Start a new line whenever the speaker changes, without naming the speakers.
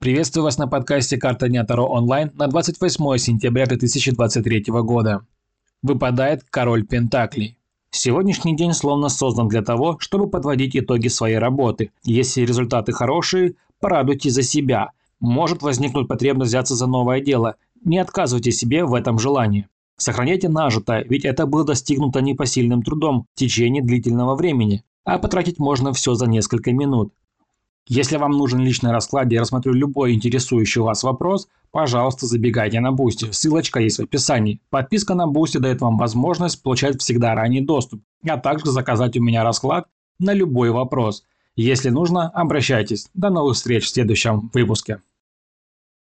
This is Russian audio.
Приветствую вас на подкасте «Карта Дня Таро онлайн» на 28 сентября 2023 года. Выпадает Король Пентаклей. Сегодняшний день словно создан для того, чтобы подводить итоги своей работы. Если результаты хорошие, порадуйте за себя. Может возникнуть потребность взяться за новое дело. Не отказывайте себе в этом желании. Сохраняйте нажитое, ведь это было достигнуто непосильным трудом в течение длительного времени, а потратить можно все за несколько минут. Если вам нужен личный расклад, я рассмотрю любой интересующий вас вопрос, пожалуйста, забегайте на Boosty. Ссылочка есть в описании. Подписка на Boosty дает вам возможность получать всегда ранний доступ, а также заказать у меня расклад на любой вопрос. Если нужно, обращайтесь. До новых встреч в следующем выпуске.